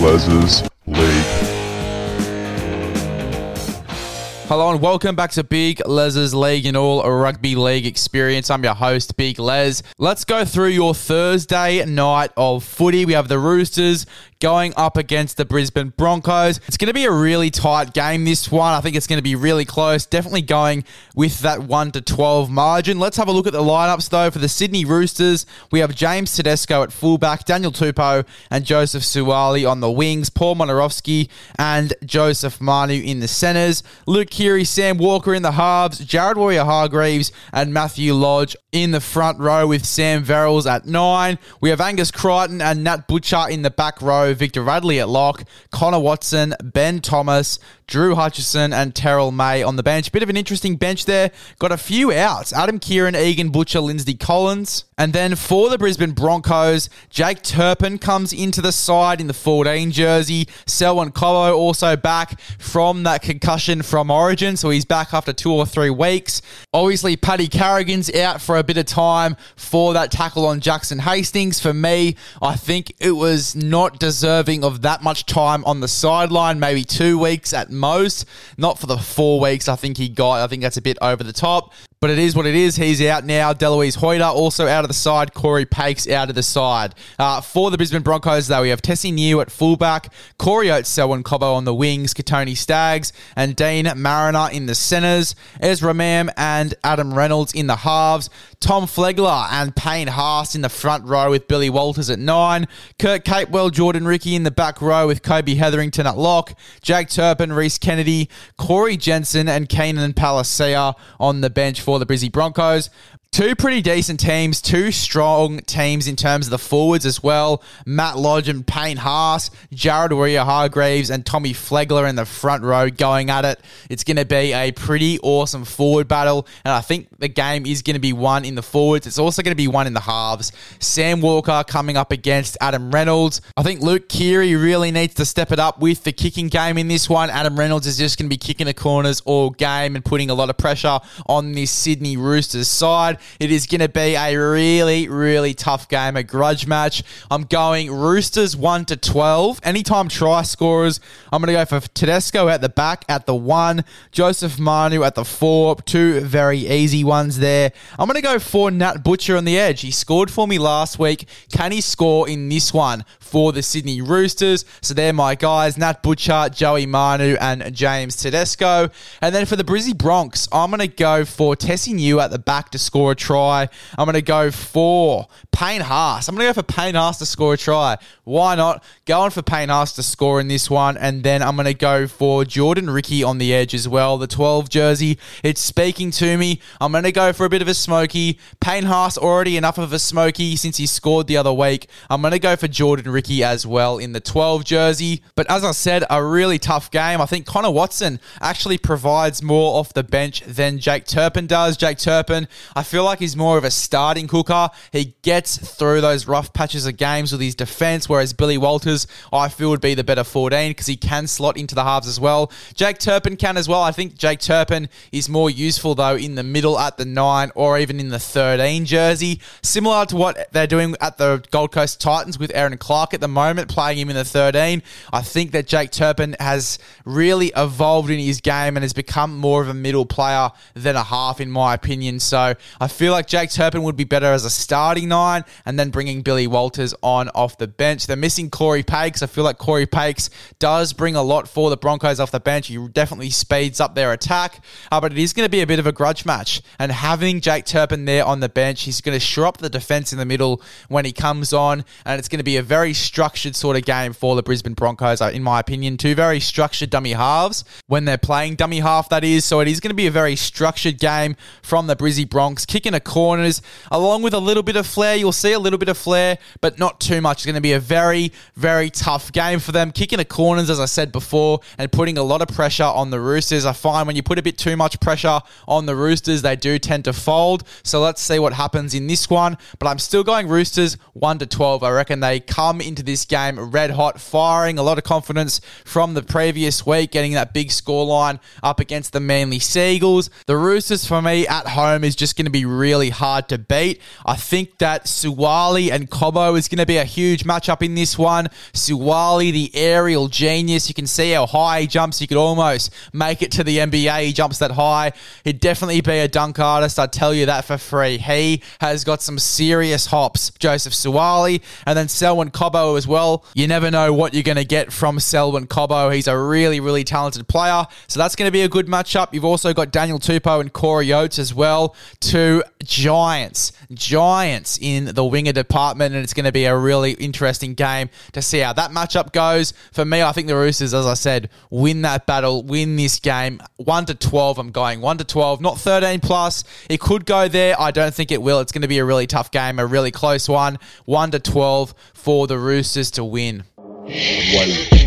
Les's Hello and welcome back to Big Les's League and all rugby league experience. I'm your host, Big Les. Let's go through your Thursday night of footy. We have the Roosters going up against the Brisbane Broncos. It's going to be a really tight game, this one. I think it's going to be really close. Definitely going with that 1 to 12 margin. Let's have a look at the lineups, though. For the Sydney Roosters, we have James Tedesco at fullback, Daniel Tupou and Joseph Suaalii on the wings, Paul Momirovski and Joseph Manu in the centres, Luke Keary, Sam Walker in the halves, Jared Waerea-Hargreaves and Matthew Lodge in the front row with Sam Verrills at nine. We have Angus Crichton and Nat Butcher in the back row, Victor Radley at lock, Connor Watson, Ben Thomas, Drew Hutchison, and Terrell May on the bench. Bit of an interesting bench there. Got a few outs. Adam Keighran, Egan Butcher, Lindsay Collins. And then for the Brisbane Broncos, Jake Turpin comes into the side in the 14 jersey. Selwyn Cobbo also back from that concussion from Origin, so he's back after two or three weeks. Obviously, Paddy Carrigan's out for a bit of time for that tackle on Jackson Hastings. For me, I think it was not deserving of that much time on the sideline, maybe two weeks at most. Not for the four weeks I think he got. I think that's a bit over the top. But it is what it is. He's out now. Delouise Hoeter also out of the side. Corey Paix out of the side. Uh, for the Brisbane Broncos, though, we have Tesi Niu at fullback, Corey Oates, Selwyn Cobbo on the wings, Kotoni Staggs and Dean Mariner in the centres, Ezra Mam and Adam Reynolds in the halves, Tom Flegler and Payne Haas in the front row with Billy Walters at nine, Kurt Capewell, Jordan Riki in the back row with Kobe Hetherington at lock, Jack Turpin, Reese Kennedy, Corey Jensen and Keenan Palasia on the bench for the Brizzy Broncos. Two pretty decent teams, two strong teams in terms of the forwards as well. Matt Lodge and Payne Haas, Jared Waerea-Hargreaves, and Tommy Flegler in the front row going at it. It's going to be a pretty awesome forward battle, and I think the game is going to be won in the forwards. It's also going to be won in the halves. Sam Walker coming up against Adam Reynolds. I think Luke Keary really needs to step it up with the kicking game in this one. Adam Reynolds is just going to be kicking the corners all game and putting a lot of pressure on this Sydney Roosters side. It is going to be a really, really tough game, a grudge match. I'm going Roosters 1 to 12. Anytime try scorers, I'm going to go for Tedesco at the back at the 1, Joseph Manu at the 4, two very easy ones there. I'm going to go for Nat Butcher on the edge. He scored for me last week. Can he score in this one for the Sydney Roosters? So they're my guys, Nat Butcher, Joey Manu, and James Tedesco. And then for the Brizzy Bronx, I'm going to go for Tesi Niu at the back to score a try. I'm going to go for Payne Haas. I'm going to go for Payne Haas to score a try. Why not? Going for Payne Haas to score in this one. And then I'm going to go for Jordan Riki on the edge as well. The 12 jersey. It's speaking to me. I'm going to go for a bit of a smoky. Payne Haas already enough of a smoky since he scored the other week. I'm going to go for Jordan Riki as well in the 12 jersey. But as I said, a really tough game. I think Connor Watson actually provides more off the bench than Jake Turpin does. Jake Turpin, I feel like he's more of a starting cooker. He gets through those rough patches of games with his defense, whereas Billy Walters, I feel, would be the better 14 because he can slot into the halves as well. Jake Turpin can as well. I think Jake Turpin is more useful, though, in the middle at the 9 or even in the 13 jersey. Similar to what they're doing at the Gold Coast Titans with Erin Clark at the moment, playing him in the 13. I think that Jake Turpin has really evolved in his game and has become more of a middle player than a half, in my opinion. So I feel like Jake Turpin would be better as a starting nine and then bringing Billy Walters on off the bench. They're missing Corey Paix. I feel like Corey Paix does bring a lot for the Broncos off the bench. He definitely speeds up their attack, uh, but it is going to be a bit of a grudge match. And having Jake Turpin there on the bench, he's going to shore up the defense in the middle when he comes on, and it's going to be a very structured sort of game for the Brisbane Broncos, uh, in my opinion. Two very structured dummy halves when they're playing dummy half, that is. So it is going to be a very structured game from the Brizzy Bronx, kicking the corners along with a little bit of flair. You'll see a little bit of flair, but not too much. It's going to be a very, very tough game for them. Kicking the corners, as I said before, and putting a lot of pressure on the Roosters. I find when you put a bit too much pressure on the Roosters, they do tend to fold. So let's see what happens in this one. But I'm still going Roosters 1 to 12. I reckon they come into this game red hot, firing a lot of confidence from the previous week, getting that big scoreline up against the Manly Seagulls. The Roosters, for me, at home is just going to be really hard to beat. I think that Suaalii and Cobbo is going to be a huge matchup in this one. Suaalii, the aerial genius. You can see how high he jumps. You could almost make it to the NBA. He jumps that high. He'd definitely be a dunk artist. I tell you that for free. He has got some serious hops. Joseph Suaalii, and then Selwyn Cobbo as well. You never know what you're going to get from Selwyn Cobbo. He's a really, really talented player. So that's going to be a good matchup. You've also got Daniel Tupou and Corey Oates as well. Two giants, giants in the winger department. And it's going to be a really interesting game to see how that matchup goes. For me, I think the Roosters, as I said, win that battle, win this game. 1 to 12, I'm going 1 to 12, not 13 plus. It could go there. I don't think it will. It's going to be a really tough game, a really close one. 1 to 12 for the Roosters to win. One.